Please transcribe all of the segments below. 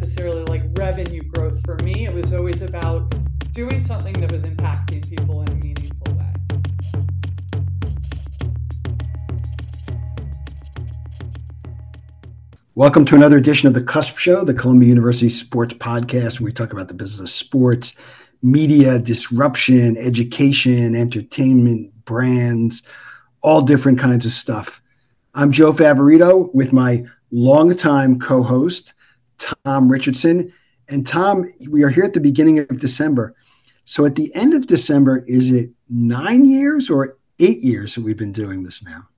necessarily like revenue growth for me. It was always about doing something that was impacting people in a meaningful way. Welcome to another edition of the Cusp Show, the Columbia University Sports Podcast, where we talk about the business of sports, media, disruption, education, entertainment, brands, all different kinds of stuff. I'm Joe Favorito with my longtime co host, Tom Richardson. And Tom, we are here at the beginning of December. So at the end of December, is it nine years or eight years that we've been doing this now?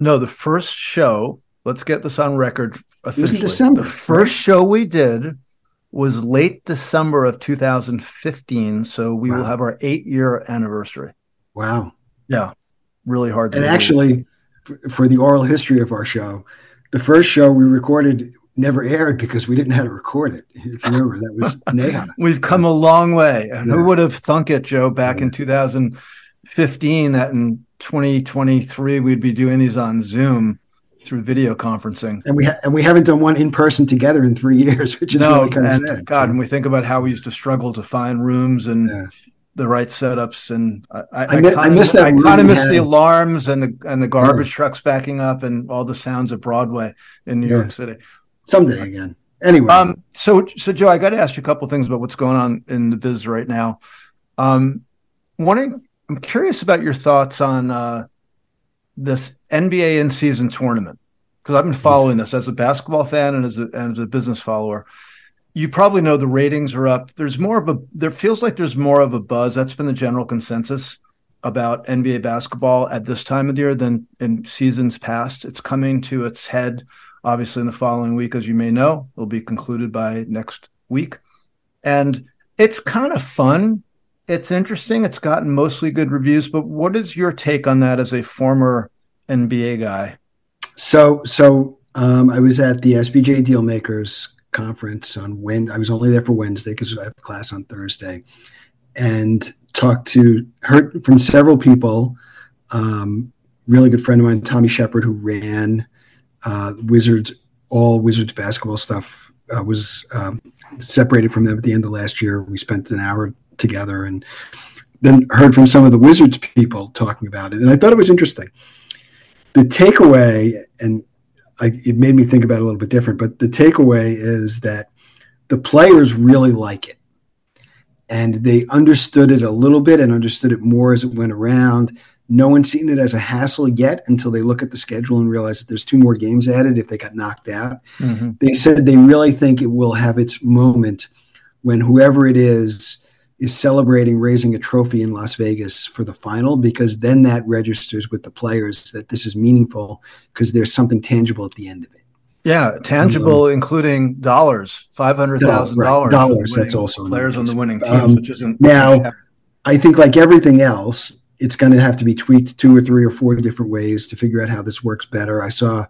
No, the first show let's get this on record officially. December, the first right? show we did was late December of 2015. So we wow. will have our eight year anniversary. Wow. Yeah. Really hard And believe. actually, for the oral history of our show, the first show we recorded never aired because we didn't know how to record it. If you remember, that was Neha. We've come a long way. Yeah. Who would have thunk it, Joe, back yeah. in 2015 that in 2023 we'd be doing these on Zoom? through video conferencing. And we ha- and we haven't done one in person together in three years, which is no, really kind and, of sad. God, so. and we think about how we used to struggle to find rooms and yeah. the right setups, and I, I, I, miss, I miss that. I kind of miss the alarms and the and the garbage yeah. trucks backing up and all the sounds of Broadway in New yeah. York City. Someday again. Anyway, um, so so Joe, I got to ask you a couple things about what's going on in the biz right now. Um, I'm curious about your thoughts on. Uh, this NBA in season tournament because I've been following this as a basketball fan and as a, and as a business follower. You probably know the ratings are up. There's more of a there feels like there's more of a buzz. That's been the general consensus about NBA basketball at this time of the year than in seasons past. It's coming to its head obviously in the following week as you may know. It'll be concluded by next week. And it's kind of fun it's interesting. It's gotten mostly good reviews, but what is your take on that as a former NBA guy? So, so um, I was at the SBJ Dealmakers conference on when I was only there for Wednesday because I have class on Thursday, and talked to heard from several people. Um, really good friend of mine, Tommy Sheppard, who ran uh, Wizards, all Wizards basketball stuff, uh, was um, separated from them at the end of last year. We spent an hour together and then heard from some of the Wizards people talking about it. And I thought it was interesting. The takeaway, and I, it made me think about it a little bit different, but the takeaway is that the players really like it. And they understood it a little bit and understood it more as it went around. No one's seen it as a hassle yet until they look at the schedule and realize that there's two more games added if they got knocked out. Mm-hmm. They said they really think it will have its moment when whoever it is is celebrating raising a trophy in Las Vegas for the final because then that registers with the players that this is meaningful because there's something tangible at the end of it. Yeah, tangible, um, including dollars, five hundred thousand dollars. Dollars. That's also players on the winning team, um, which isn't now. I think, like everything else, it's going to have to be tweaked two or three or four different ways to figure out how this works better. I saw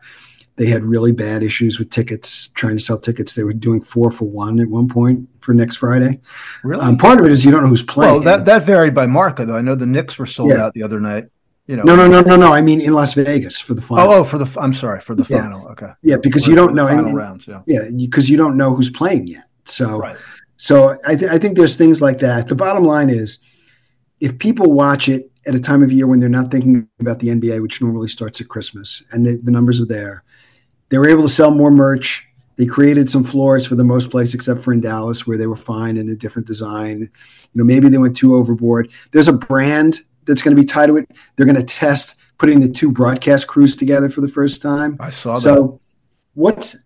they had really bad issues with tickets, trying to sell tickets. They were doing four for one at one point for next Friday. Really? Um, part of it is you don't know who's playing. Well, that, that varied by market, though. I know the Knicks were sold yeah. out the other night. You know. No, no, no, no, no. I mean in Las Vegas for the final. Oh, oh for the. I'm sorry for the yeah. final. Okay. Yeah, because you don't know final and, rounds. Yeah. Yeah, because you don't know who's playing yet. So, right. so I, th- I think there's things like that. The bottom line is, if people watch it at a time of year when they're not thinking about the NBA, which normally starts at Christmas, and the, the numbers are there, they were able to sell more merch. They created some floors for the most place, except for in Dallas, where they were fine in a different design. You know, maybe they went too overboard. There's a brand that's going to be tied to it. They're going to test putting the two broadcast crews together for the first time. I saw so, that. So, what's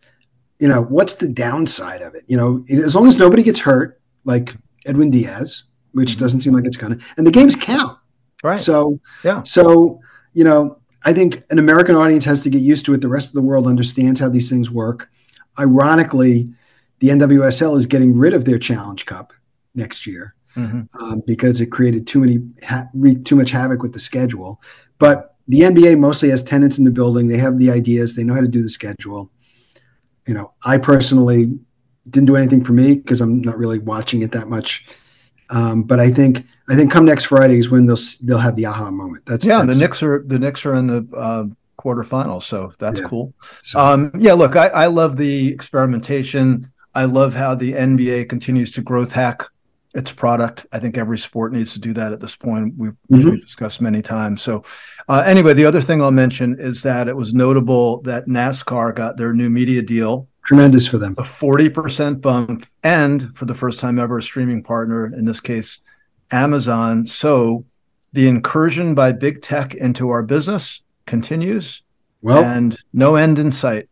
you know what's the downside of it? You know, as long as nobody gets hurt, like Edwin Diaz, which mm-hmm. doesn't seem like it's gonna, and the games count. Right. So yeah. So you know, I think an American audience has to get used to it. The rest of the world understands how these things work. Ironically, the NWSL is getting rid of their Challenge Cup next year mm-hmm. um, because it created too many ha- too much havoc with the schedule. But the NBA mostly has tenants in the building. They have the ideas. They know how to do the schedule. You know, I personally didn't do anything for me because I'm not really watching it that much. Um, but I think I think come next Friday is when they'll they'll have the aha moment. That's yeah. That's, the Knicks are the Knicks are in the uh, quarterfinals, so that's yeah. cool. So, um, yeah, look, I, I love the experimentation. I love how the NBA continues to growth hack its product. I think every sport needs to do that at this point. We've, mm-hmm. we've discussed many times. So, uh, anyway, the other thing I'll mention is that it was notable that NASCAR got their new media deal. Tremendous for them. A 40% bump, and for the first time ever, a streaming partner, in this case, Amazon. So, the incursion by big tech into our business continues. Well, and no end in sight.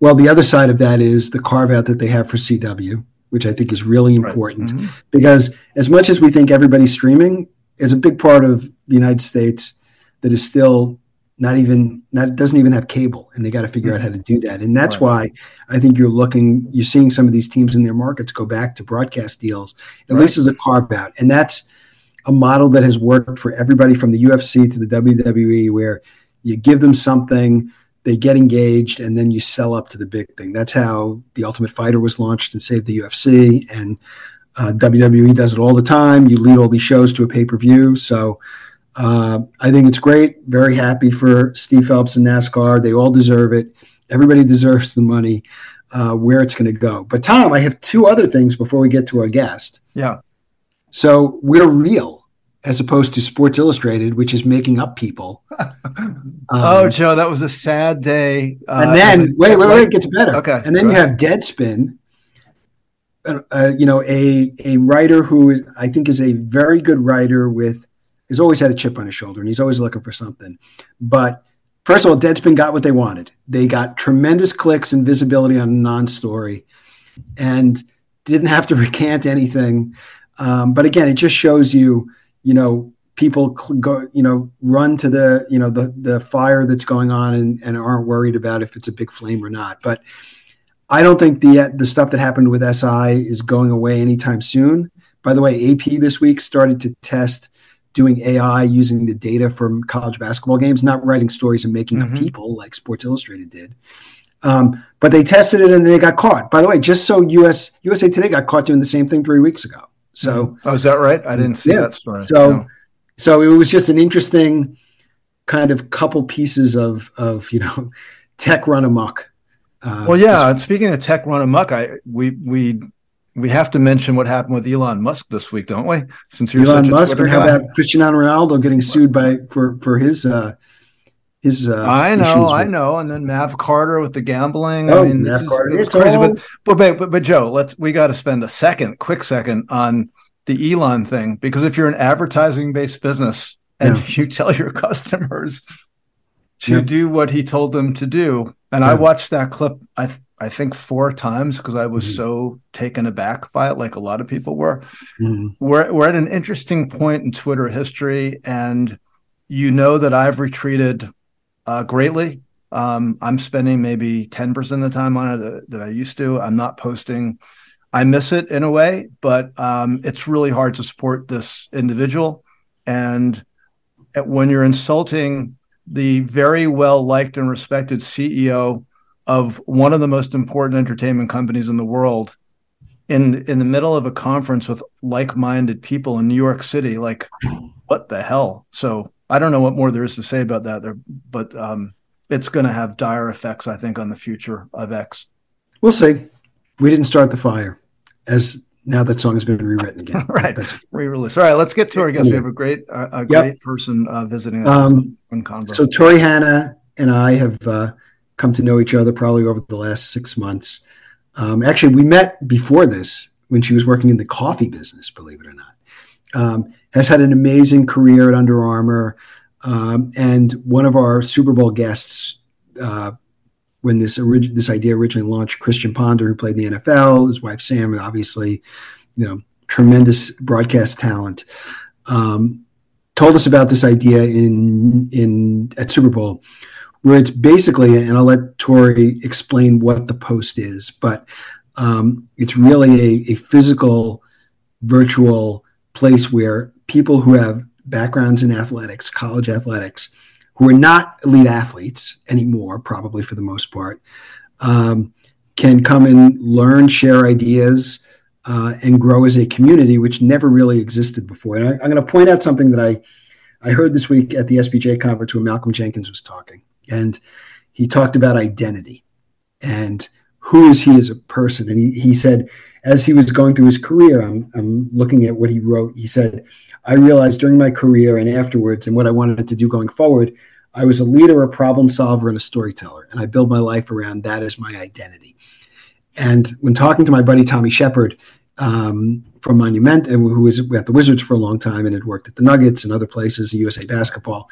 Well, the other side of that is the carve out that they have for CW which I think is really important right. mm-hmm. because as much as we think everybody's streaming, is a big part of the United States that is still not even not doesn't even have cable and they got to figure out how to do that and that's right. why i think you're looking you're seeing some of these teams in their markets go back to broadcast deals at right. least as a carve out and that's a model that has worked for everybody from the ufc to the wwe where you give them something they get engaged and then you sell up to the big thing. That's how the Ultimate Fighter was launched and saved the UFC, and uh, WWE does it all the time. You lead all these shows to a pay per view, so. Uh, I think it's great. Very happy for Steve Phelps and NASCAR. They all deserve it. Everybody deserves the money. Uh, where it's going to go. But Tom, I have two other things before we get to our guest. Yeah. So we're real as opposed to Sports Illustrated, which is making up people. Um, oh, Joe, that was a sad day. Uh, and then wait, wait, wait, it gets better. Okay, and then you ahead. have Deadspin. Uh, uh, you know, a a writer who is, I think is a very good writer with has always had a chip on his shoulder, and he's always looking for something. But first of all, Deadspin got what they wanted. They got tremendous clicks and visibility on a non-story, and didn't have to recant anything. Um, but again, it just shows you you know people go you know run to the you know the the fire that's going on and, and aren't worried about if it's a big flame or not but i don't think the the stuff that happened with si is going away anytime soon by the way ap this week started to test doing ai using the data from college basketball games not writing stories and making mm-hmm. up people like sports illustrated did um, but they tested it and they got caught by the way just so us usa today got caught doing the same thing three weeks ago so, mm-hmm. oh, is that right? I didn't see yeah. that story. So, no. so it was just an interesting kind of couple pieces of of you know tech run amok. Uh, well, yeah. Speaking of tech run amok, I we we we have to mention what happened with Elon Musk this week, don't we? Since you're Elon Musk, and how about Cristiano Ronaldo getting sued by for for his uh, his. Uh, I know, I know, and then Mav Carter with the gambling. Oh, I mean, Mav Carter. Is, crazy, but, but, but but Joe, let's we got to spend a second, quick second, on the Elon thing because if you're an advertising based business and yeah. you tell your customers to yeah. do what he told them to do, and yeah. I watched that clip, I I think four times because I was mm-hmm. so taken aback by it, like a lot of people were. Mm-hmm. We're we're at an interesting point in Twitter history, and you know that I've retreated uh, greatly. Um, I'm spending maybe 10% of the time on it that, that, I used to. I'm not posting. I miss it in a way, but um, it's really hard to support this individual. And when you're insulting the very well liked and respected CEO of one of the most important entertainment companies in the world in in the middle of a conference with like-minded people in New York City like what the hell so I don't know what more there is to say about that there, but um, it's going to have dire effects, I think, on the future of X. We'll see. We didn't start the fire, as now that song has been rewritten again. right, That's... re-release. All right, let's get to our guest. We have a great, uh, a great person uh, visiting us um. So Tori Hanna and I have uh, come to know each other probably over the last six months. Um, actually, we met before this when she was working in the coffee business. Believe it or not. Um, has had an amazing career at Under Armour. Um, and one of our Super Bowl guests, uh, when this orig- this idea originally launched, Christian Ponder, who played in the NFL, his wife Sam, and obviously, you know, tremendous broadcast talent, um, told us about this idea in in at Super Bowl, where it's basically, and I'll let Tori explain what the post is, but um, it's really a, a physical, virtual place where people who have backgrounds in athletics, college athletics, who are not elite athletes anymore, probably for the most part, um, can come and learn, share ideas, uh, and grow as a community, which never really existed before. And I, am going to point out something that I, I heard this week at the SBJ conference when Malcolm Jenkins was talking. And he talked about identity and who is he as a person? And he, he said, as he was going through his career, I'm, I'm looking at what he wrote. He said, I realized during my career and afterwards, and what I wanted to do going forward, I was a leader, a problem solver, and a storyteller. And I build my life around that as my identity. And when talking to my buddy Tommy Sheppard um, from Monument, and who was at the Wizards for a long time and had worked at the Nuggets and other places, USA Basketball,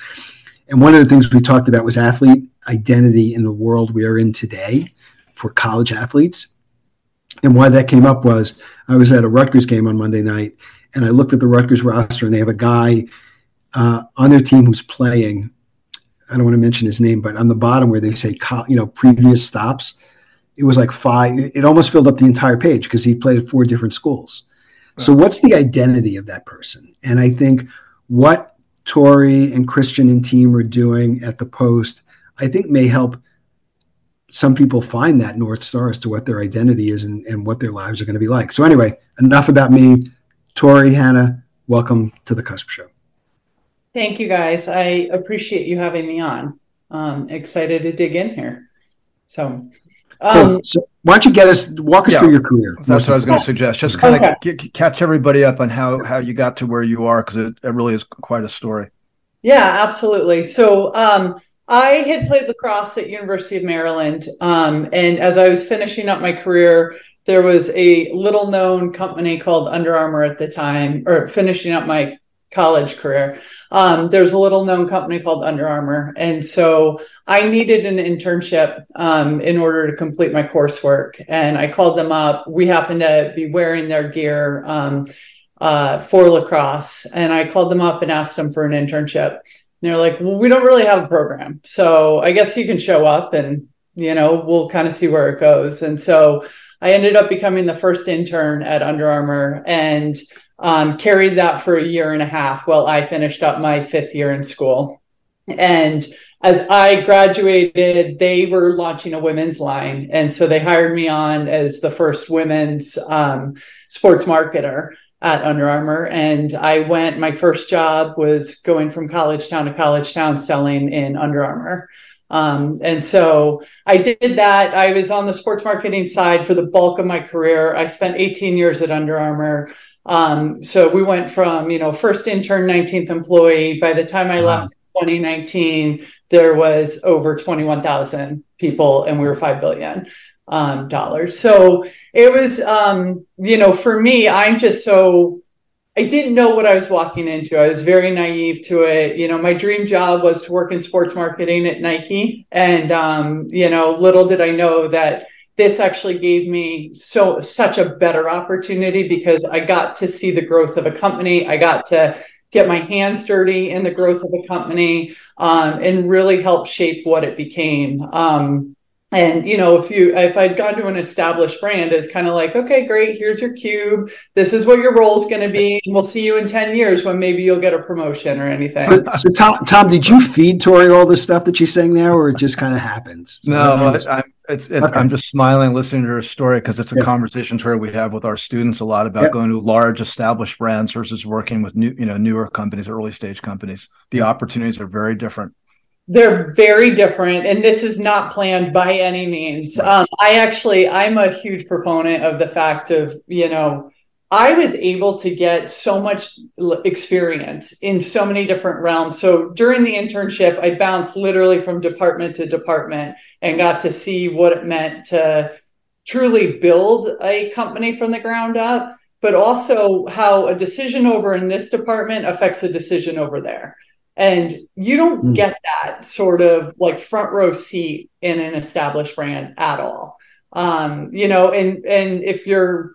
and one of the things we talked about was athlete identity in the world we are in today for college athletes. And why that came up was I was at a Rutgers game on Monday night, and I looked at the Rutgers roster, and they have a guy uh, on their team who's playing. I don't want to mention his name, but on the bottom where they say, you know, previous stops, it was like five. It almost filled up the entire page because he played at four different schools. So, what's the identity of that person? And I think what Tori and Christian and team are doing at the Post, I think may help some people find that North Star as to what their identity is and, and what their lives are going to be like. So, anyway, enough about me. Tori, Hanna, welcome to the Cusp Show. Thank you, guys. I appreciate you having me on. Um, excited to dig in here. So, um, so why don't you get us walk us yeah, through your career? That's what I was going to suggest. Just kind okay. of get, get, catch everybody up on how how you got to where you are because it, it really is quite a story. Yeah, absolutely. So um, I had played lacrosse at University of Maryland, um, and as I was finishing up my career, there was a little known company called Under Armour at the time, or finishing up my college career. Um, there's a little known company called Under Armour, and so I needed an internship um, in order to complete my coursework. And I called them up. We happened to be wearing their gear um, uh, for lacrosse, and I called them up and asked them for an internship they're like, well, we don't really have a program. So I guess you can show up and, you know, we'll kind of see where it goes. And so I ended up becoming the first intern at Under Armour and um, carried that for a year and a half while I finished up my fifth year in school. And as I graduated, they were launching a women's line. And so they hired me on as the first women's um, sports marketer at Under Armour. And I went, my first job was going from college town to college town selling in Under Armour. Um, and so I did that. I was on the sports marketing side for the bulk of my career. I spent 18 years at Under Armour. Um, so we went from, you know, first intern, 19th employee. By the time I wow. left 2019, there was over 21,000 people and we were 5 billion um, dollars. So it was, um, you know, for me, I'm just so, I didn't know what I was walking into. I was very naive to it. You know, my dream job was to work in sports marketing at Nike. And, um, you know, little did I know that this actually gave me so such a better opportunity because I got to see the growth of a company. I got to get my hands dirty in the growth of a company um, and really help shape what it became. Um, and you know if you if i'd gone to an established brand it's kind of like okay great here's your cube. This is what your role is going to be. And we'll see you in 10 years when maybe you'll get a promotion or anything. So tom, tom did you feed tori all this stuff that she's saying there or it just kind of happens? No I, it's, it's okay. i'm just smiling listening to her story because it's a yeah. conversation where we have with our students a lot about yeah. going to large established brands versus working with new you know newer companies early stage companies. The opportunities are very different they're very different and this is not planned by any means. Um, i actually i'm a huge proponent of the fact of you know i was able to get so much experience in so many different realms. So during the internship i bounced literally from department to department and got to see what it meant to truly build a company from the ground up but also how a decision over in this department affects a decision over there and you don't mm. get that sort of like front row seat in an established brand at all. Um, you know, and and if you're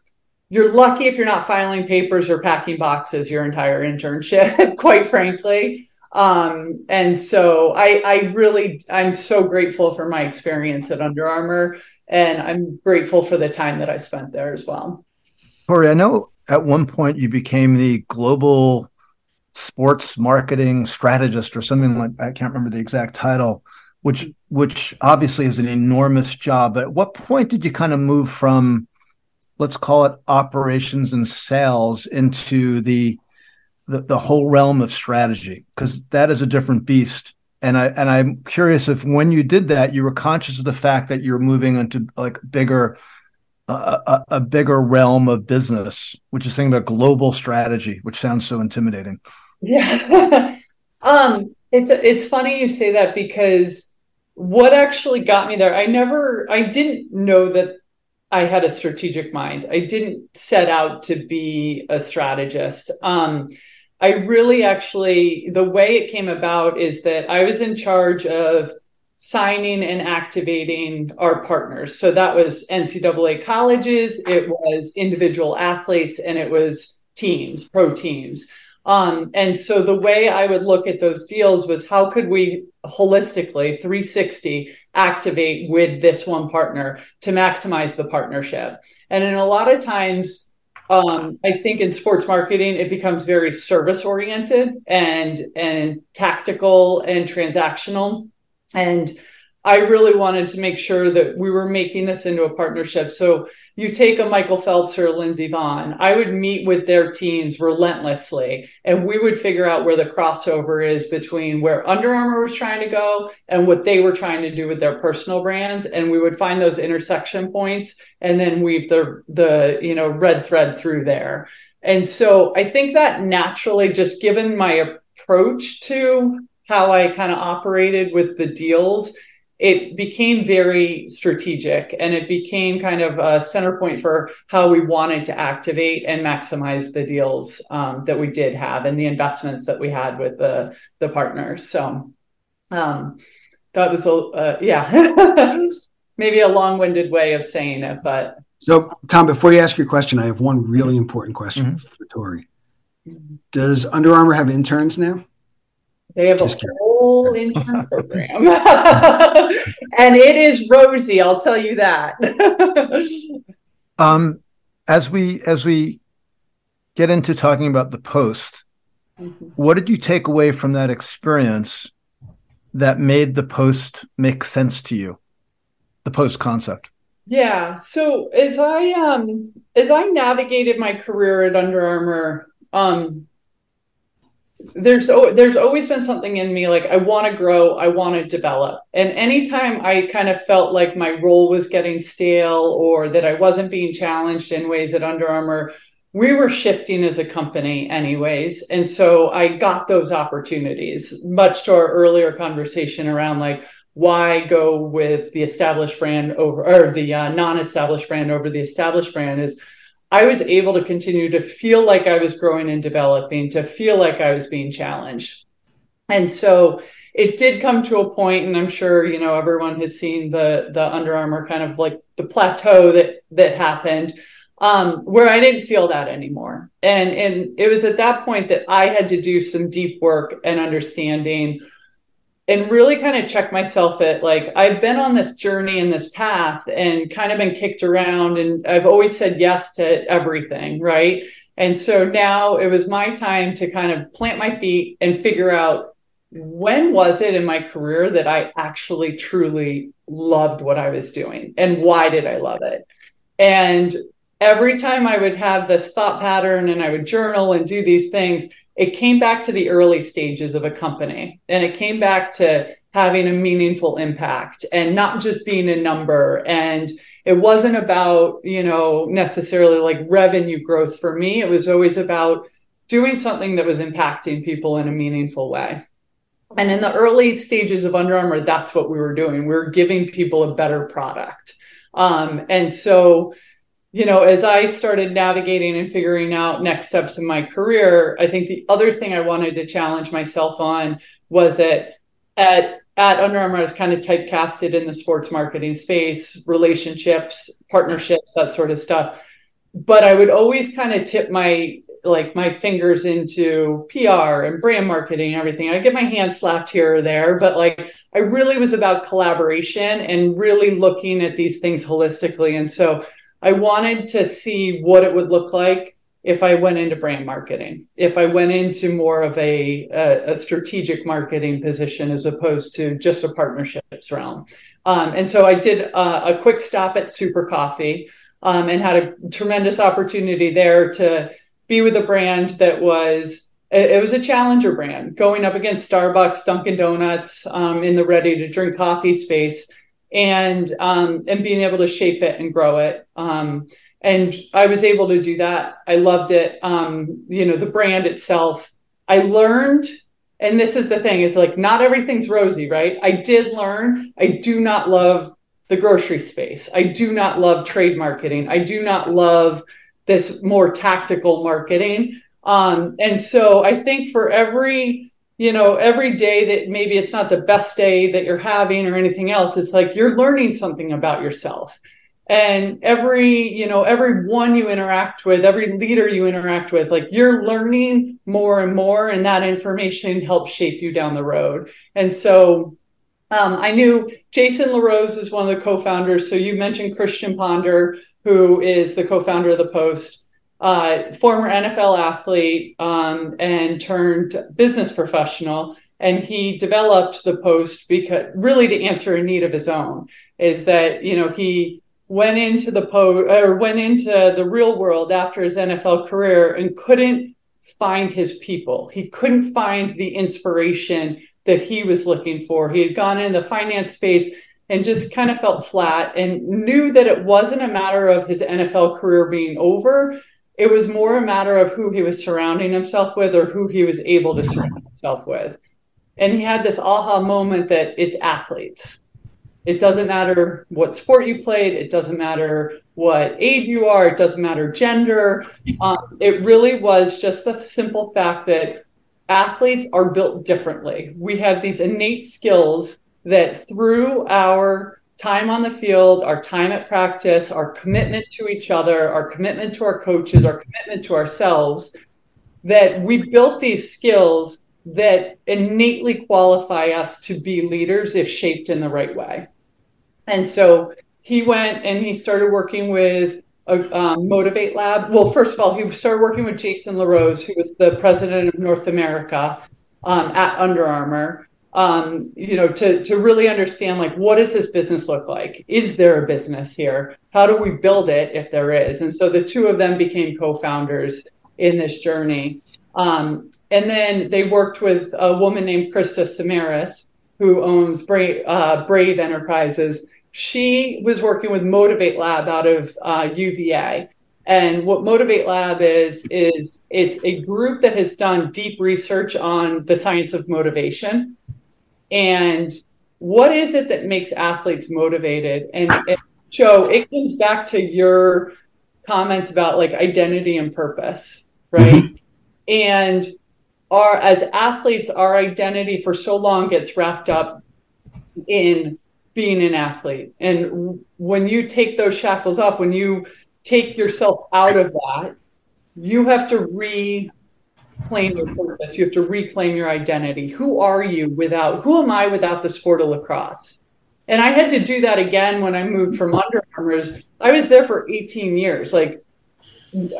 you're lucky if you're not filing papers or packing boxes your entire internship, quite frankly. Um, and so I I really I'm so grateful for my experience at Under Armour and I'm grateful for the time that I spent there as well. Tori, I know at one point you became the global sports marketing strategist or something like I can't remember the exact title, which which obviously is an enormous job. But at what point did you kind of move from let's call it operations and sales into the the, the whole realm of strategy? Because that is a different beast and I and I'm curious if when you did that, you were conscious of the fact that you're moving into like bigger a, a, bigger realm of business, which is thinking about global strategy, which sounds so intimidating. Yeah, um, it's it's funny you say that because what actually got me there, I never, I didn't know that I had a strategic mind. I didn't set out to be a strategist. Um, I really actually, the way it came about is that I was in charge of signing and activating our partners. So that was NCAA colleges, it was individual athletes, and it was teams, pro teams. Um, and so the way I would look at those deals was how could we holistically 360 activate with this one partner to maximize the partnership? And in a lot of times, um, I think in sports marketing, it becomes very service oriented and and tactical and transactional. And I really wanted to make sure that we were making this into a partnership. So you take a Michael Phelps or Lindsey Vonn, I would meet with their teams relentlessly, and we would figure out where the crossover is between where Under Armour was trying to go and what they were trying to do with their personal brands, and we would find those intersection points and then weave the the you know red thread through there. And so I think that naturally, just given my approach to how I kind of operated with the deals, it became very strategic and it became kind of a center point for how we wanted to activate and maximize the deals um, that we did have and the investments that we had with the the partners. So um, that was a uh, yeah maybe a long-winded way of saying it, but so Tom, before you ask your question, I have one really important question mm-hmm. for Tori. Does Under Armour have interns now? They have Just a kidding. whole intern program. and it is rosy, I'll tell you that. um as we as we get into talking about the post, mm-hmm. what did you take away from that experience that made the post make sense to you? The post concept. Yeah. So as I um as I navigated my career at Under Armour, um there's there's always been something in me like I want to grow, I want to develop. And anytime I kind of felt like my role was getting stale or that I wasn't being challenged in ways at Under Armour, we were shifting as a company anyways. And so I got those opportunities, much to our earlier conversation around like why go with the established brand over or the uh, non-established brand over the established brand is I was able to continue to feel like I was growing and developing, to feel like I was being challenged. And so it did come to a point, and I'm sure you know everyone has seen the the Under Armour kind of like the plateau that that happened, um, where I didn't feel that anymore. And and it was at that point that I had to do some deep work and understanding and really kind of check myself at like I've been on this journey and this path and kind of been kicked around and I've always said yes to everything, right? And so now it was my time to kind of plant my feet and figure out when was it in my career that I actually truly loved what I was doing and why did I love it? And every time I would have this thought pattern and I would journal and do these things, it came back to the early stages of a company and it came back to having a meaningful impact and not just being a number and it wasn't about you know necessarily like revenue growth for me it was always about doing something that was impacting people in a meaningful way and in the early stages of Under Armour, that's what we were doing. We were giving people a better product. Um, and so you know, as I started navigating and figuring out next steps in my career, I think the other thing I wanted to challenge myself on was that at at Under Armour, I was kind of typecasted in the sports marketing space, relationships, partnerships, that sort of stuff. But I would always kind of tip my like my fingers into PR and brand marketing and everything. I get my hand slapped here or there, but like I really was about collaboration and really looking at these things holistically. And so I wanted to see what it would look like if I went into brand marketing, if I went into more of a, a, a strategic marketing position as opposed to just a partnerships realm. Um, and so I did uh, a quick stop at Super Coffee um, and had a tremendous opportunity there to be with a brand that was it, it was a challenger brand going up against Starbucks, Dunkin' Donuts um, in the ready to drink coffee space, and um, and being able to shape it and grow it. Um, and I was able to do that. I loved it. Um, you know, the brand itself. I learned and this is the thing is like not everything's rosy right i did learn i do not love the grocery space i do not love trade marketing i do not love this more tactical marketing um, and so i think for every you know every day that maybe it's not the best day that you're having or anything else it's like you're learning something about yourself. And every you know every one you interact with every leader you interact with like you're learning more and more and that information helps shape you down the road. And so um, i knew jason larose is one of the co-founders. So you mentioned christian ponder who is the co-founder of the post uh, former nfl athlete um, and turned business professional and he developed the post because really to answer a need of his own is that you know he went into the po or went into the real world after his NFL career and couldn't find his people. He couldn't find the inspiration that he was looking for. He had gone in the finance space and just kind of felt flat and knew that it wasn't a matter of his NFL career being over. It was more a matter of who he was surrounding himself with or who he was able to surround himself with. And he had this aha moment that it's athletes it doesn't matter what sport you played. It doesn't matter what age you are. It doesn't matter gender. Um, it really was just the simple fact that athletes are built differently. We have these innate skills that through our time on the field, our time at practice, our commitment to each other, our commitment to our coaches, our commitment to ourselves, that we built these skills that innately qualify us to be leaders if shaped in the right way. And so he went and he started working with a um, Motivate Lab. Well, first of all, he started working with Jason LaRose, who was the president of North America um, at Under Armour. Um, you know, to to really understand like what does this business look like? Is there a business here? How do we build it if there is? And so the two of them became co-founders in this journey. Um, and then they worked with a woman named Krista Samaras, who owns Brave, uh, Brave Enterprises she was working with Motivate Lab out of uh, UVA. And what Motivate Lab is, is it's a group that has done deep research on the science of motivation. And what is it that makes athletes motivated? And, and Joe, it comes back to your comments about like identity and purpose, right? Mm-hmm. And our as athletes, our identity for so long gets wrapped up in being an athlete. And when you take those shackles off, when you take yourself out of that, you have to reclaim your purpose. You have to reclaim your identity. Who are you without, who am I without the sport of lacrosse? And I had to do that again when I moved from Under Armour's. I was there for 18 years. Like,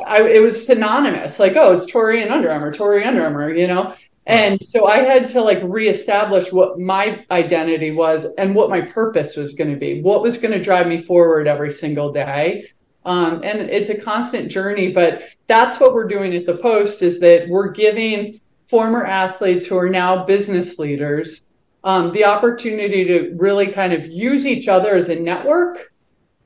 I, it was synonymous. Like, oh, it's Tori and Under Armour, Tori Under Armour, you know. And so I had to like reestablish what my identity was and what my purpose was going to be, what was going to drive me forward every single day. Um, and it's a constant journey, but that's what we're doing at the Post is that we're giving former athletes who are now business leaders um, the opportunity to really kind of use each other as a network.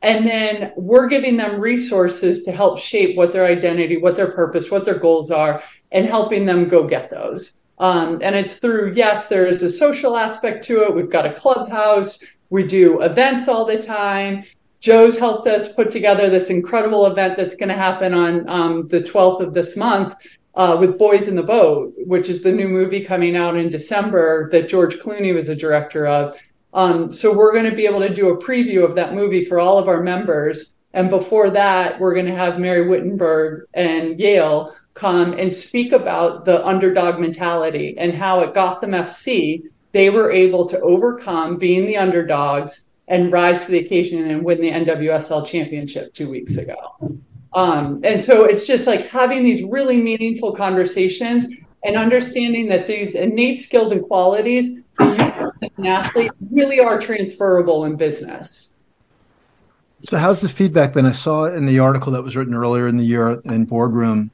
And then we're giving them resources to help shape what their identity, what their purpose, what their goals are, and helping them go get those. Um, and it's through, yes, there is a social aspect to it. We've got a clubhouse, we do events all the time. Joe's helped us put together this incredible event that's going to happen on um, the 12th of this month uh, with Boys in the Boat, which is the new movie coming out in December that George Clooney was a director of. Um, so we're going to be able to do a preview of that movie for all of our members. And before that, we're going to have Mary Wittenberg and Yael come and speak about the underdog mentality and how at Gotham FC they were able to overcome being the underdogs and rise to the occasion and win the NWSL championship two weeks ago. Um, and so it's just like having these really meaningful conversations and understanding that these innate skills and qualities that you as an athlete really are transferable in business. So, how's the feedback been? I saw in the article that was written earlier in the year in Boardroom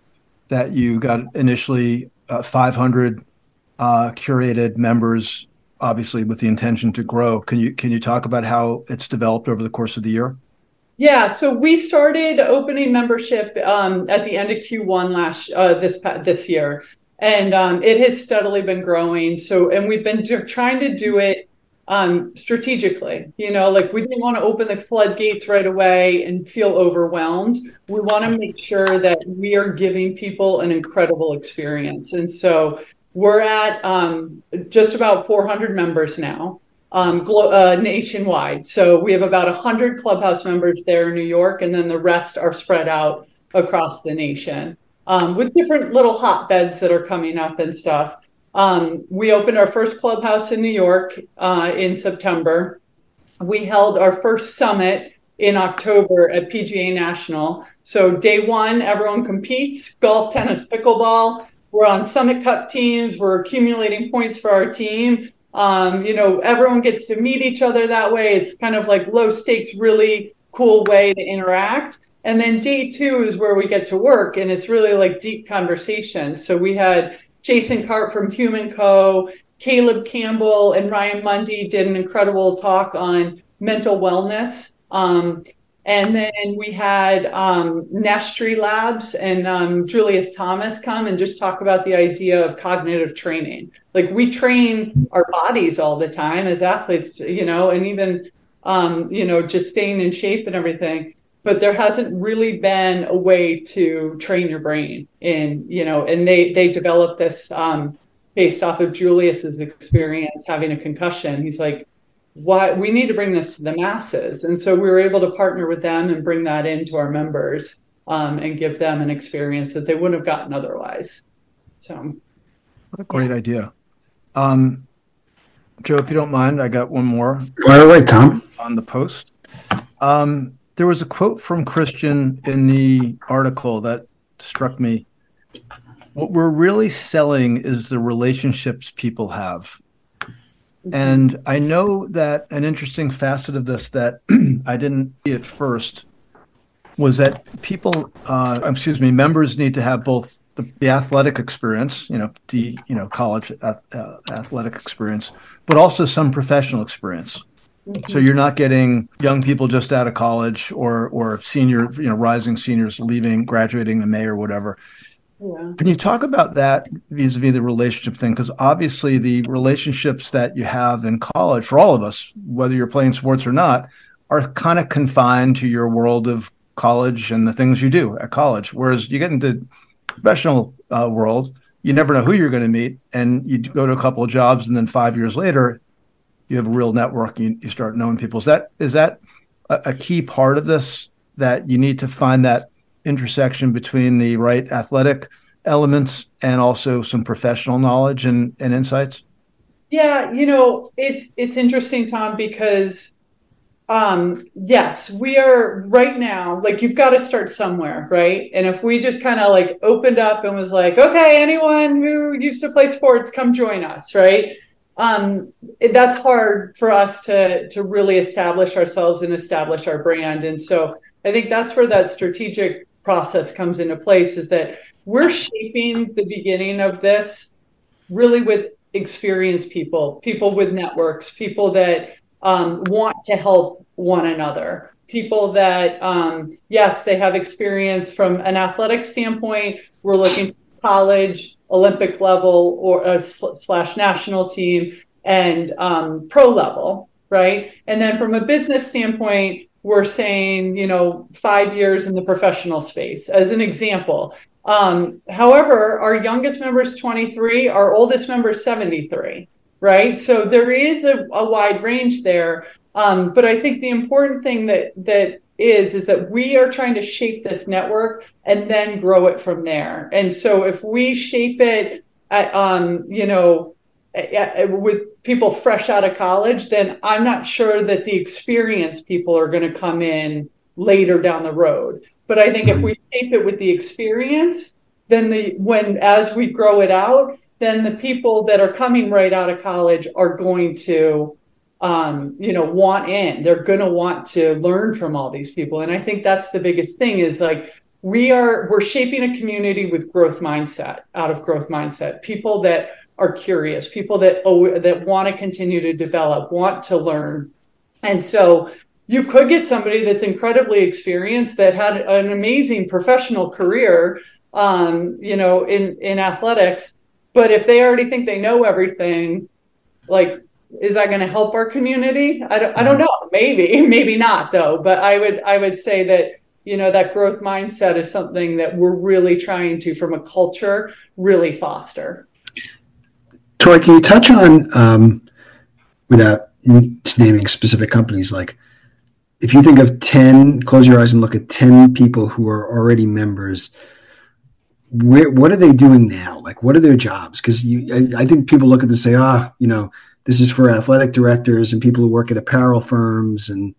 that you got initially uh, 500 uh, curated members, obviously with the intention to grow. Can you can you talk about how it's developed over the course of the year? Yeah, so we started opening membership um, at the end of Q1 last uh, this this year, and um, it has steadily been growing. So, and we've been do- trying to do it um, strategically. You know, like we didn't want to open the floodgates right away and feel overwhelmed. We want to make sure that we are giving people an incredible experience. And so we're at um, just about 400 members now. Um, glo- uh, nationwide. So we have about 100 clubhouse members there in New York, and then the rest are spread out across the nation um, with different little hotbeds that are coming up and stuff. Um, we opened our first clubhouse in New York uh, in September. We held our first summit in October at PGA National. So, day one, everyone competes golf, tennis, pickleball. We're on Summit Cup teams. We're accumulating points for our team. Um, you know, everyone gets to meet each other that way. It's kind of like low stakes, really cool way to interact. And then day two is where we get to work, and it's really like deep conversation. So we had Jason Karp from Human Co., Caleb Campbell and Ryan Mundy did an incredible talk on mental wellness. Um, and then we had um, Labs and um, Julius Thomas come and just talk about the idea of cognitive training. Like we train our bodies all the time as athletes, you know, and even, um, you know, just staying in shape and everything but there hasn't really been a way to train your brain and you know and they they developed this um, based off of julius's experience having a concussion he's like why we need to bring this to the masses and so we were able to partner with them and bring that into our members um, and give them an experience that they wouldn't have gotten otherwise so what a great yeah. idea um, joe if you don't mind i got one more fire away tom on the post um, there was a quote from Christian in the article that struck me. What we're really selling is the relationships people have. And I know that an interesting facet of this that I didn't see at first was that people, uh, excuse me, members need to have both the, the athletic experience, you know, the you know college uh, athletic experience, but also some professional experience. So you're not getting young people just out of college or or senior, you know, rising seniors leaving, graduating in May or whatever. Yeah. Can you talk about that vis-a-vis the relationship thing? Because obviously the relationships that you have in college for all of us, whether you're playing sports or not, are kind of confined to your world of college and the things you do at college. Whereas you get into professional uh, world, you never know who you're going to meet, and you go to a couple of jobs, and then five years later, you have a real network. You, you start knowing people. Is that is that a, a key part of this? That you need to find that intersection between the right athletic elements and also some professional knowledge and, and insights? Yeah, you know, it's it's interesting, Tom, because um yes, we are right now, like you've got to start somewhere, right? And if we just kind of like opened up and was like, okay, anyone who used to play sports, come join us, right? um, it, that's hard for us to to really establish ourselves and establish our brand. And so I think that's where that strategic process comes into place. Is that we're shaping the beginning of this really with experienced people, people with networks, people that um, want to help one another people that um, yes they have experience from an athletic standpoint we're looking college Olympic level or uh, slash national team and um, pro level, right? And then from a business standpoint, we're saying, you know, five years in the professional space as an example. Um, however, our youngest member is 23, our oldest member is 73, right? So there is a, a wide range there. Um, but I think the important thing that that is is that we are trying to shape this network and then grow it from there. And so if we shape it, at, um, you know, with people fresh out of college, then I'm not sure that the experienced people are going to come in later down the road. But I think if we shape it with the experience, then the when as we grow it out, then the people that are coming right out of college are going to um, you know, want in. They're going to want to learn from all these people. And I think that's the biggest thing is like we are we're shaping a community with growth mindset out of growth mindset people that are curious people that oh, that want to continue to develop want to learn. And so you could get somebody that's incredibly experienced that had an amazing professional career um, you know in in athletics but if they already think they know everything like is that going to help our community? I don't, I don't know. Maybe maybe not though but i would i would say that you know that growth mindset is something that we're really trying to from a culture really foster Tori, can you touch on um, without naming specific companies like if you think of 10 close your eyes and look at 10 people who are already members where, what are they doing now like what are their jobs because I, I, think people look at this and say ah you know this is for athletic directors and people who work at apparel firms and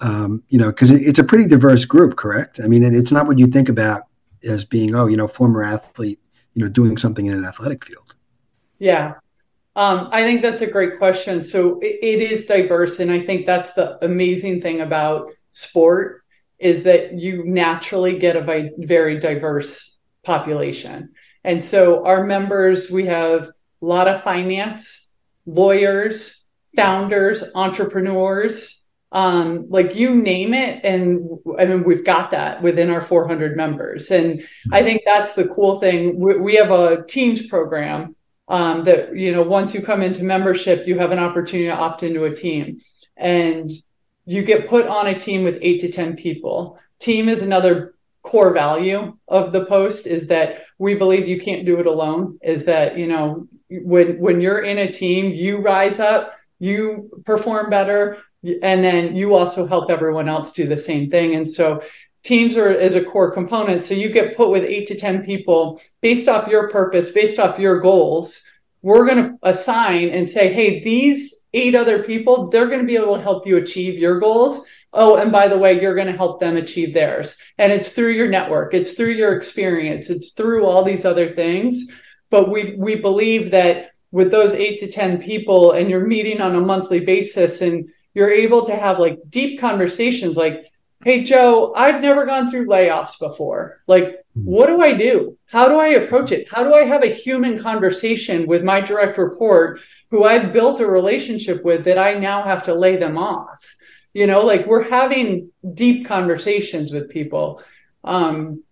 um, you know, because it, it's a pretty diverse group, correct? I mean, it, it's not what you think about as being, oh, you know, former athlete, you know, doing something in an athletic field. Yeah. Um, I think that's a great question. So it, it is diverse. And I think that's the amazing thing about sport is that you naturally get a very diverse population. And so our members, we have a lot of finance, lawyers, founders, entrepreneurs, um, like you name it and i mean we've got that within our 400 members and i think that's the cool thing we, we have a teams program um, that you know once you come into membership you have an opportunity to opt into a team. And you get put on a team with eight to ten people. Team is another core value of the post is that we believe you can't do it alone is that you know when when you're in a team you rise up you perform better and then you also help everyone else do the same thing. And so teams are is a core component. So you get put with 8 to 10 people based off your purpose based off your goals. We're going to assign and say hey these eight other people they're going to be able to help you achieve your goals. Oh and by the way you're going to help them achieve theirs. And it's through your network. It's through your experience. It's through all these other things. But we we believe that with those 8 to 10 people and you're meeting on a monthly basis and you're able to have like deep conversations like hey joe i've never gone through layoffs before. Like what do i do? How do i approach it? How do i have a human conversation with my direct report who i've built a relationship with that i now have to lay them off? You know like we're having deep conversations with people. Um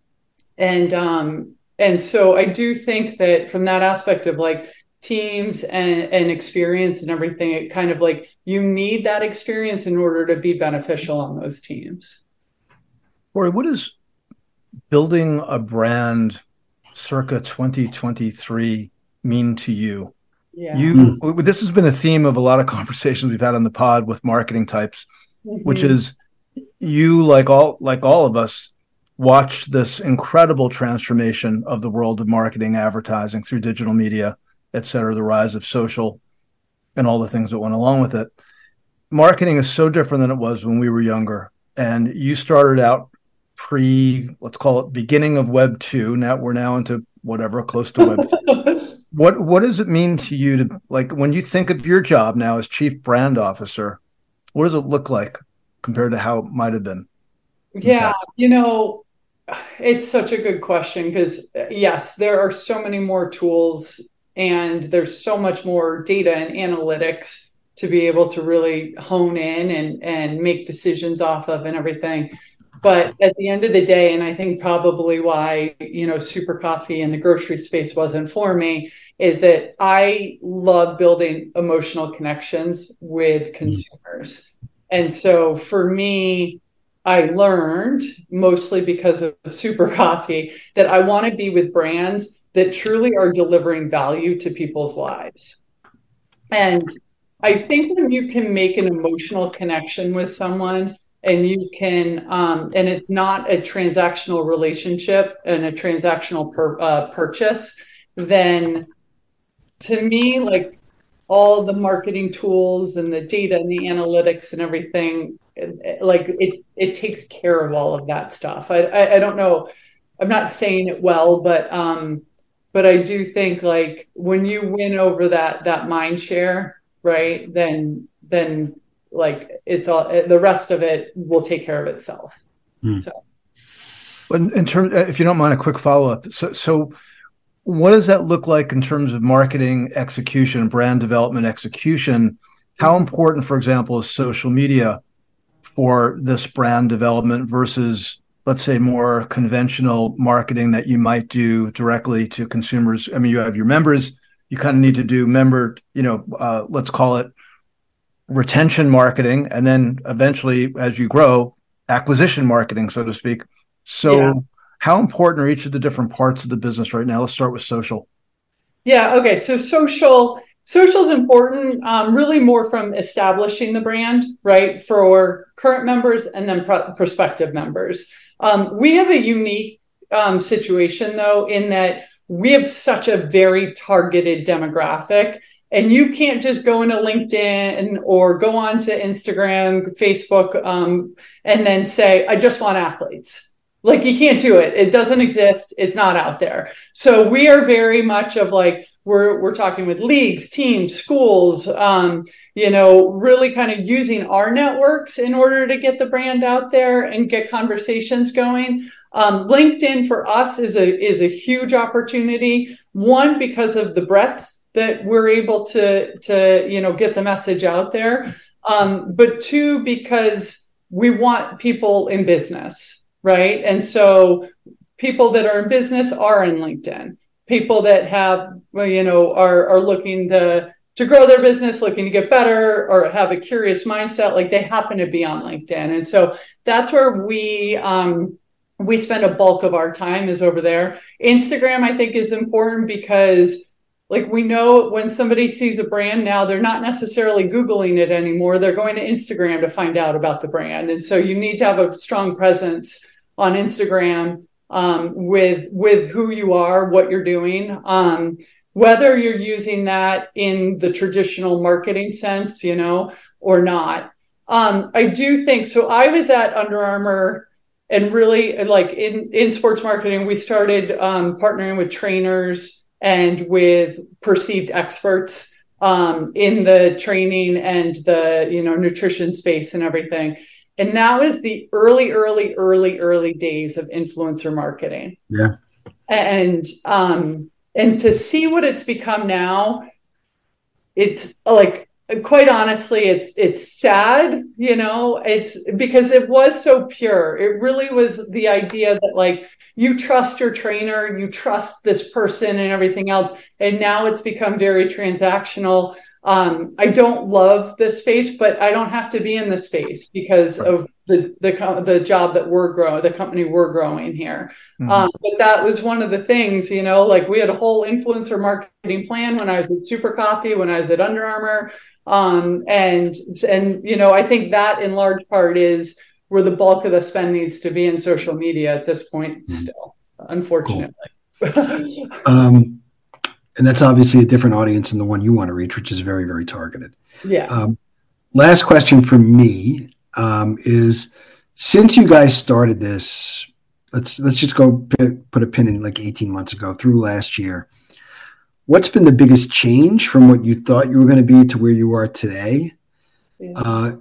and um and so i do think that from that aspect of like teams and, and experience and everything it kind of like you need that experience in order to be beneficial on those teams Tori, does building a brand circa 2023 mean to you yeah. you this has been a theme of a lot of conversations we've had on the pod with marketing types mm-hmm. which is you like all like all of us watched this incredible transformation of the world of marketing advertising through digital media et cetera, the rise of social and all the things that went along with it. Marketing is so different than it was when we were younger. And you started out pre, let's call it beginning of Web two. Now we're now into whatever close to Web. what what does it mean to you to like when you think of your job now as chief brand officer? What does it look like compared to how it might have been? Yeah, you know, it's such a good question because yes, there are so many more tools and there's so much more data and analytics to be able to really hone in and and make decisions off of and everything but at the end of the day and i think probably why you know super coffee in the grocery space wasn't for me is that i love building emotional connections with mm-hmm. consumers and so for me i learned mostly because of super coffee that i want to be with brands that truly are delivering value to people's lives. And I think when you can make an emotional connection with someone and you can, um, and it's not a transactional relationship and a transactional per, uh, purchase, then to me, like all the marketing tools and the data and the analytics and everything, like it, it takes care of all of that stuff. I, I, I don't know. I'm not saying it well, but um, but I do think like when you win over that that mind share, right? Then then like it's all the rest of it will take care of itself. Mm. So. in, in terms, if you don't mind, a quick follow up. So, so what does that look like in terms of marketing execution, brand development execution? How important, for example, is social media for this brand development versus, let's say, more conventional marketing that you might do directly to consumers? I mean, you have your members, you kind of need to do member, you know, uh, let's call it retention marketing, and then eventually, as you grow, acquisition marketing, so to speak. So, yeah. how important are each of the different parts of the business right now? Let's start with social. Yeah. Okay. So social social is important um, really more from establishing the brand right for current members and then prospective members um, we have a unique um, situation though in that we have such a very targeted demographic and you can't just go into linkedin or go on to instagram facebook um, and then say i just want athletes. Like you can't do it. It doesn't exist. It's not out there. So we are very much of like we're we're talking with leagues teams schools um, you know really kind of using our networks in order to get the brand out there and get conversations going. Um, linkedin for us is a is a huge opportunity. One because of the breadth that we're able to to you know get the message out there. Um, but two because we want people in business right? And so people that are in business are in linkedin. People that have you know are are looking to to grow their business looking to get better or have a curious mindset like they happen to be on linkedin. And so that's where we um, we spend a bulk of our time is over there. Instagram i think is important because like we know when somebody sees a brand now they're not necessarily googling it anymore they're going to instagram to find out about the brand and so you need to have a strong presence on instagram um, with with who you are, what you're doing. Um, whether you're using that in the traditional marketing sense, you know, or not. Um, I do think so. I was at Under Armour and really like in, in sports marketing, we started um, partnering with trainers and with perceived experts um, in the training and the you know nutrition space and everything. And that was the early, early, early, early days of influencer marketing. Yeah. And um, and to see what it's become now, it's like quite honestly, it's it's sad, you know, it's because it was so pure. It really was the idea that like you trust your trainer, you trust this person and everything else. And now it's become very transactional um, I don't love this space, but I don't have to be in the space because of the the the job that we're growing, the company we're growing here. Mm-hmm. Um, but that was one of the things, you know, like we had a whole influencer marketing plan when I was at Super Coffee, when I was at Under Armour, um, and and you know, I think that in large part is where the bulk of the spend needs to be in social media at this point. Mm-hmm. Still, unfortunately. Cool. um, and that's obviously a different audience than the one you want to reach, which is very, very targeted. Yeah. Um, last question for me um, is: since you guys started this, let's let's just go p- put a pin in like 18 months ago through last year. What's been the biggest change from what you thought you were going to be to where you are today? Yeah. Uh,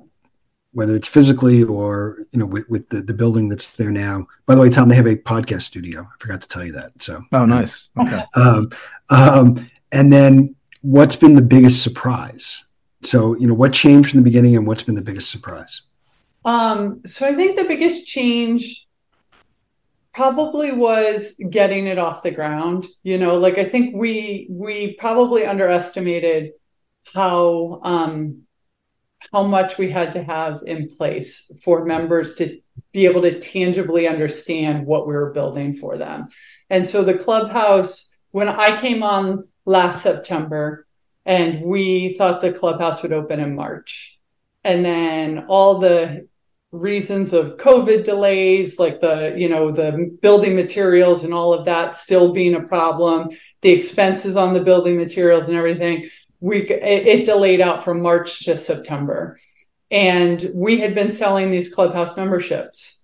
whether it's physically or you know with, with, the, the building that's there now. By the way, Tom, they have a podcast studio. I forgot to tell you that. So oh, nice. Okay. Um, um, and then what's been the biggest surprise? So you know what changed from the beginning, and what's been the biggest surprise? Um, so I think the biggest change probably was getting it off the ground. You know, like I think we we probably underestimated how um, how much we had to have in place for members to be able to tangibly understand what we were building for them. And so the clubhouse, when I came on last September, and we thought the clubhouse would open in March. And then all the reasons of COVID delays, like the, you know, the building materials and all of that still being a problem, the expenses on the building materials and everything we it, delayed out from March to September, and we had been selling these clubhouse memberships,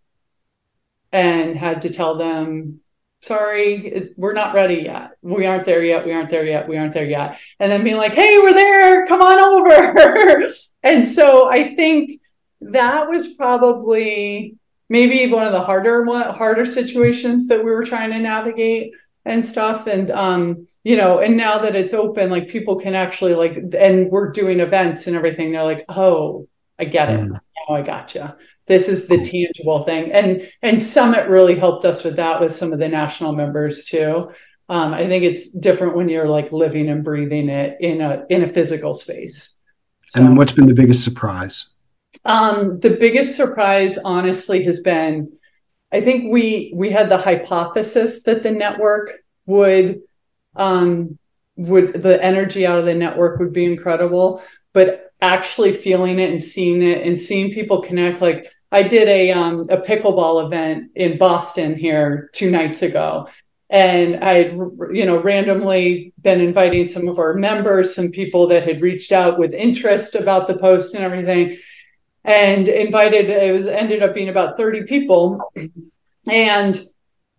and had to tell them sorry, we're not ready yet. We aren't there yet. We aren't there yet. We aren't there yet. And then being like, hey, we're there. Come on over. and so I think that was probably maybe one of the harder harder situations that we were trying to navigate and stuff and um you know and now that it's open like people can actually like and we're doing events and everything they're like oh i get it mm. oh i got gotcha this is the tangible thing. And and summit really helped us with that with some of the national members too. Um, i think it's different when you're like living and breathing it in a in a physical space. So, and then what's been the biggest surprise? Um, the biggest surprise honestly has been i think we we had the hypothesis that the network would um, would the energy out of the network would be incredible but actually feeling it and seeing it and seeing people connect like I did a um, a pickleball event in Boston here two nights ago, and I had you know randomly been inviting some of our members, some people that had reached out with interest about the post and everything, and invited. It was ended up being about thirty people, and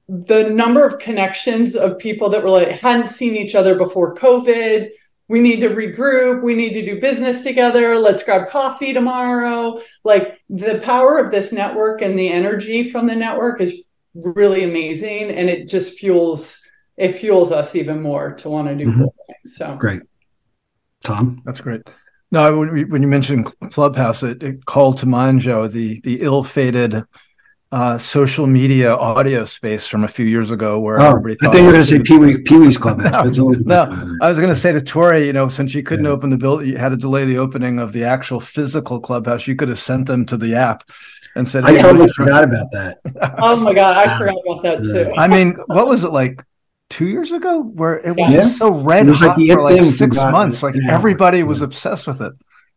the number of connections of people that were like hadn't seen each other before COVID we need to regroup. We need to do business together. Let's grab coffee tomorrow. Like the power of this network and the energy from the network is really amazing and it just fuels it fuels us even more to want to do mm-hmm. cool things so. Great. Tom? That's great. No when, when you mentioned clubhouse it, it called to mind joe the the ill-fated uh, social media audio space from a few years ago where oh, everybody I think you were going to say Pee Wee Pee Wee's Club. no, no I was going to say to Tori, you know, since you couldn't yeah. open the build, you had to delay the opening of the actual physical clubhouse. You could have sent them to the app and said, "I totally forgot about that." oh my god, I forgot about that too. I mean, what was it like? Two years ago, where it was yeah. so red hot like for like six months, like everybody was obsessed with it.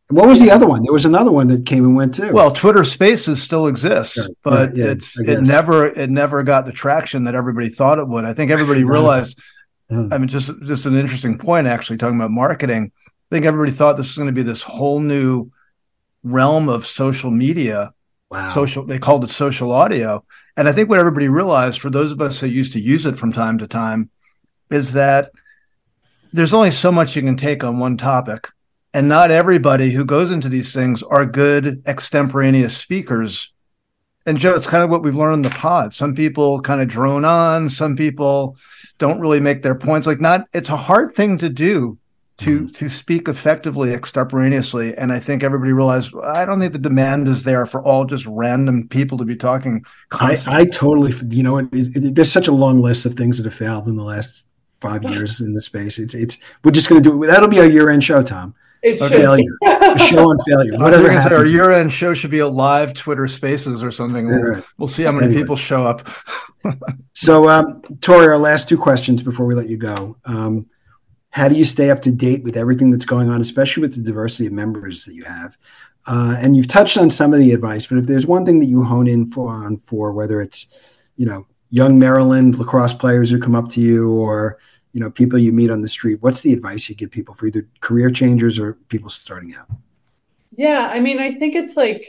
What was the other one? There was another one that came and went too. Well, Twitter Spaces still exists, but. Yeah, it's it never it never got the traction that everybody thought it would. I think everybody realized. I mean, just just an interesting point actually talking about marketing. I think everybody thought this was going to be this whole new realm of social media. Wow. Social they called it social audio. And I think what everybody realized for those of us who used to use it from time to time is that there's only so much you can take on one topic and not everybody who goes into these things are good extemporaneous speakers. And Joe, it's kind of what we've learned in the pod. Some people kind of drone on, some people don't really make their points. Like not it's a hard thing to do to mm-hmm. to speak effectively extemporaneously. And I think everybody realized I don't think the demand is there for all just random people to be talking. I, I, totally, you know, it, it, there's such a long list of things that have failed in the last five years in the space. It's it's we're just going to do it. That'll be our year end show, Tom. It should. Failure. a show on failure. Whatever happens. Our year-end show should be a live Twitter Spaces or something. We'll, right. we'll see how many anyway. people show up. so, um, Tori, our last two questions before we let you go. Um, how do you stay up to date with everything that's going on, especially with the diversity of members that you have? Uh, and you've touched on some of the advice, but if there's one thing that you hone in for on for whether it's, you know, young Maryland lacrosse players who come up to you or you know people you meet on the street what's the advice you give people for either career changers or people starting out yeah i mean i think it's like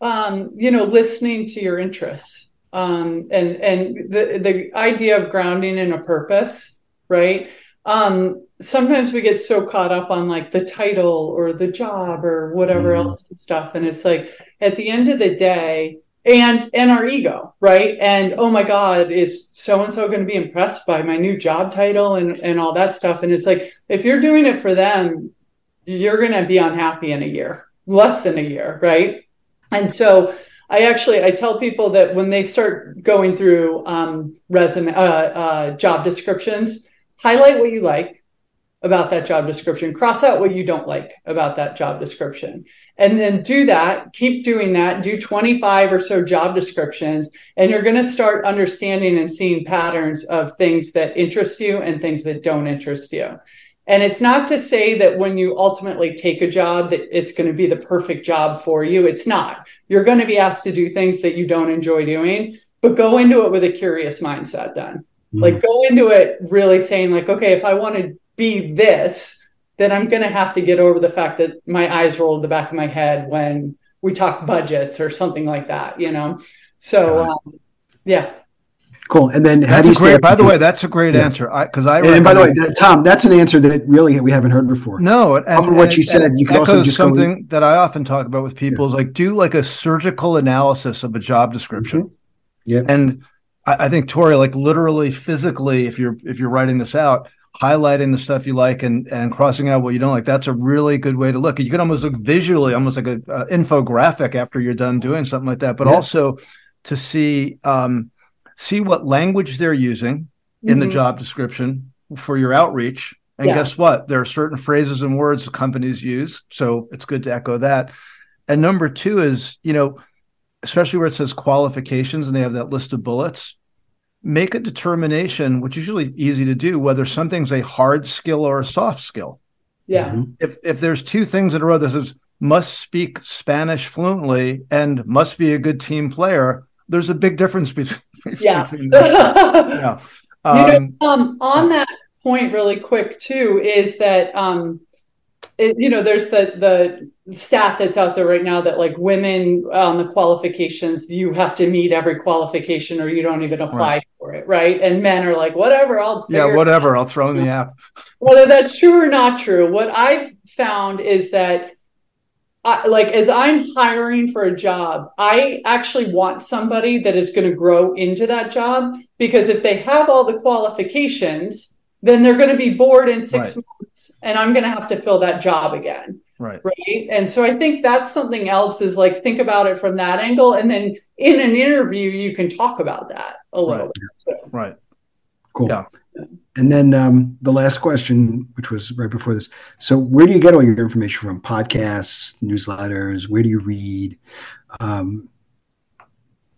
um you know listening to your interests um and and the the idea of grounding in a purpose right um sometimes we get so caught up on like the title or the job or whatever mm. else and stuff and it's like at the end of the day and and our ego right? And oh my god is so and so going to be impressed by my new job title and and all that stuff? And it's like if you're doing it for them you're going to be unhappy in a year less than a year right? And so i actually i tell people that when they start going through um, resume uh, uh, job descriptions highlight what you like about that job description. Cross out what you don't like about that job description and then do that keep doing that do 25 or so job descriptions and you're going to start understanding and seeing patterns of things that interest you and things that don't interest you. And it's not to say that when you ultimately take a job that it's going to be the perfect job for you. It's not. You're going to be asked to do things that you don't enjoy doing but go into it with a curious mindset then. Mm-hmm. like go into it really saying like okay if i want to be this then I'm going to have to get over the fact that my eyes roll to the back of my head when we talk budgets or something like that, you know? So, um, yeah. Cool. And then how That's do a you stay great. up By the way, that's a great Yeah. answer. I because I And, and by the way, that, Tom, that's an answer that really we haven't heard before. No, and, Off of and- what you said, it you could also echoes just go- something that I often talk about with people is like do like a surgical analysis of a job description. Mhm. Yeah. And I, I think Tori, like literally physically, if you're if you're writing this out, highlighting the stuff you like and and crossing out what you don't like, that's a really good way to look. You can almost look visually, almost like a, a infographic after you're done doing something like that, but Yeah. also to see um see what language they're using in the Mhm. job description for your outreach. And Yeah. guess what? There are certain phrases and words companies use. So it's good to echo that. And number two is, you know, especially where it says qualifications and they have that list of bullets, make a determination, which is usually easy to do, whether something's a hard skill or a soft skill. Yeah. Mhm. If if there's two things in a row that says must speak Spanish fluently and must be a good team player, there's a big difference between, Yeah. between those. yeah. you know, Um, um, on that point, really quick too, is that um, it, you know, there's the the stat that's out there right now that like women on the qualifications, you have to meet every qualification or you don't even apply Right. for it, right? And men are like, whatever, I'll yeah, whatever. I'll throw in the app. whether that's true or not true what i've found is that I, like as i'm hiring for a job i actually want somebody that is going to grow into that job because if they have all the qualifications then they're going to be bored in six Right. months and i'm going to have to fill that job again Right. right and so i think that's something else is like think about it from that angle and then in an interview you can talk about that a little Right. bit too. Right. Cool. Yeah. And then um, the last question, which was right before this. So, where do you get all your information from? Podcasts, newsletters? Where do you read? Um,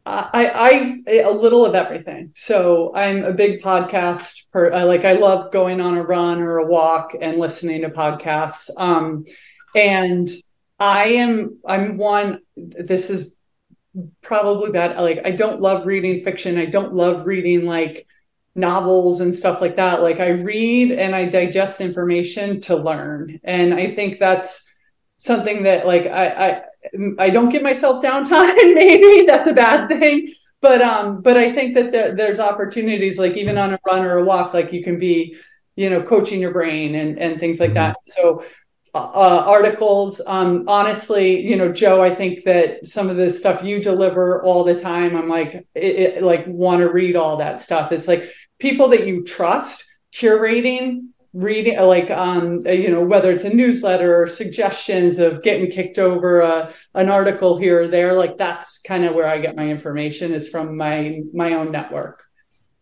I, I a little of everything. So I'm a big podcast per I like I love going on a run or a walk and listening to podcasts. Um and I am I'm one this is probably bad. Like I don't love reading fiction. I don't love reading like novels and stuff like that. Like I read and I digest information to learn. And I think that's something that like I, I I don't give myself downtime. Maybe that's a bad thing, but um, but I think that there, there's opportunities like even on a run or a walk, like you can be, you know, coaching your brain and and things like that. So uh, articles, um, honestly, you know, Joe, I think that some of the stuff you deliver all the time, I'm like, it, it, like want to read all that stuff. It's like people that you trust curating reading like um you know whether it's a newsletter or suggestions of getting kicked over a, an article here or there like that's kind of where i get my information is from my my own network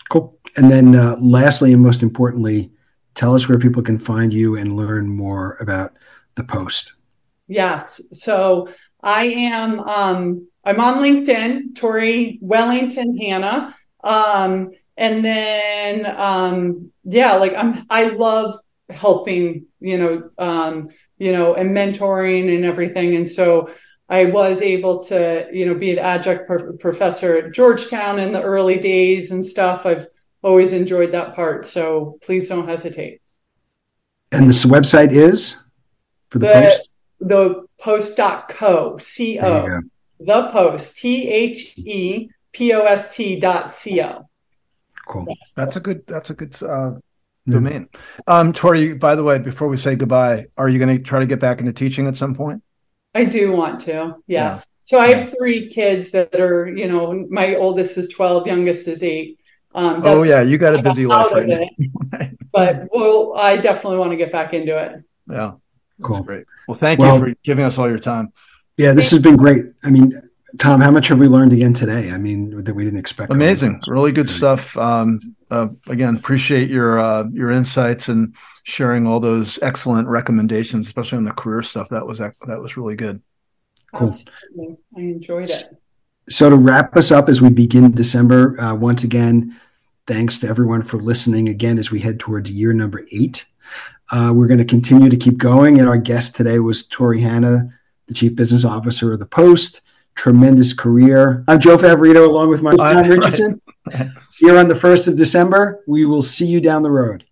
cool. And then, uh, lastly, and most importantly, tell us where people can find you and learn more about the post. yes so i am um i'm on linkedin tori wellington hanna um and then um yeah like i'm i love helping you know um you know and mentoring and everything. And so i was able to you know be an adjunct pro- professor at georgetown in the early days and stuff. I've always enjoyed that part. So please don't hesitate. And this website is for the, The- post. the post.co co There you o go. the post t h e p o s t dot c o Cool. That's a good. That's a good uh, Yeah. domain. Um, Tori, by the way, before we say goodbye, are you going to try to get back into teaching at some point? I do want to, yes. So I have three kids that are, you know, my oldest is 12, youngest is eight. Um, Oh yeah, you got a I got busy life right now. But well, I definitely want to get back into it. Yeah, Cool. great. Well, thank Well- you for giving us all your time. Yeah, this has been great. I mean, Tom, how much have we learned again today? I mean, that we didn't expect. Amazing, really good stuff. Um, uh, again, appreciate your uh, your insights and sharing all those excellent recommendations, especially on the career stuff. That was that was really good. Cool. Absolutely. I enjoyed it. So to wrap us up as we begin December, uh, once again, thanks to everyone for listening again as we head towards year number eight. Uh, we're going to continue to keep going, and our guest today was Tori Hanna, the Chief Business Officer of the Post. Tremendous career. I'm Joe Favorito, along with my Tom Richardson. Here on the first of December, we will see you down the road.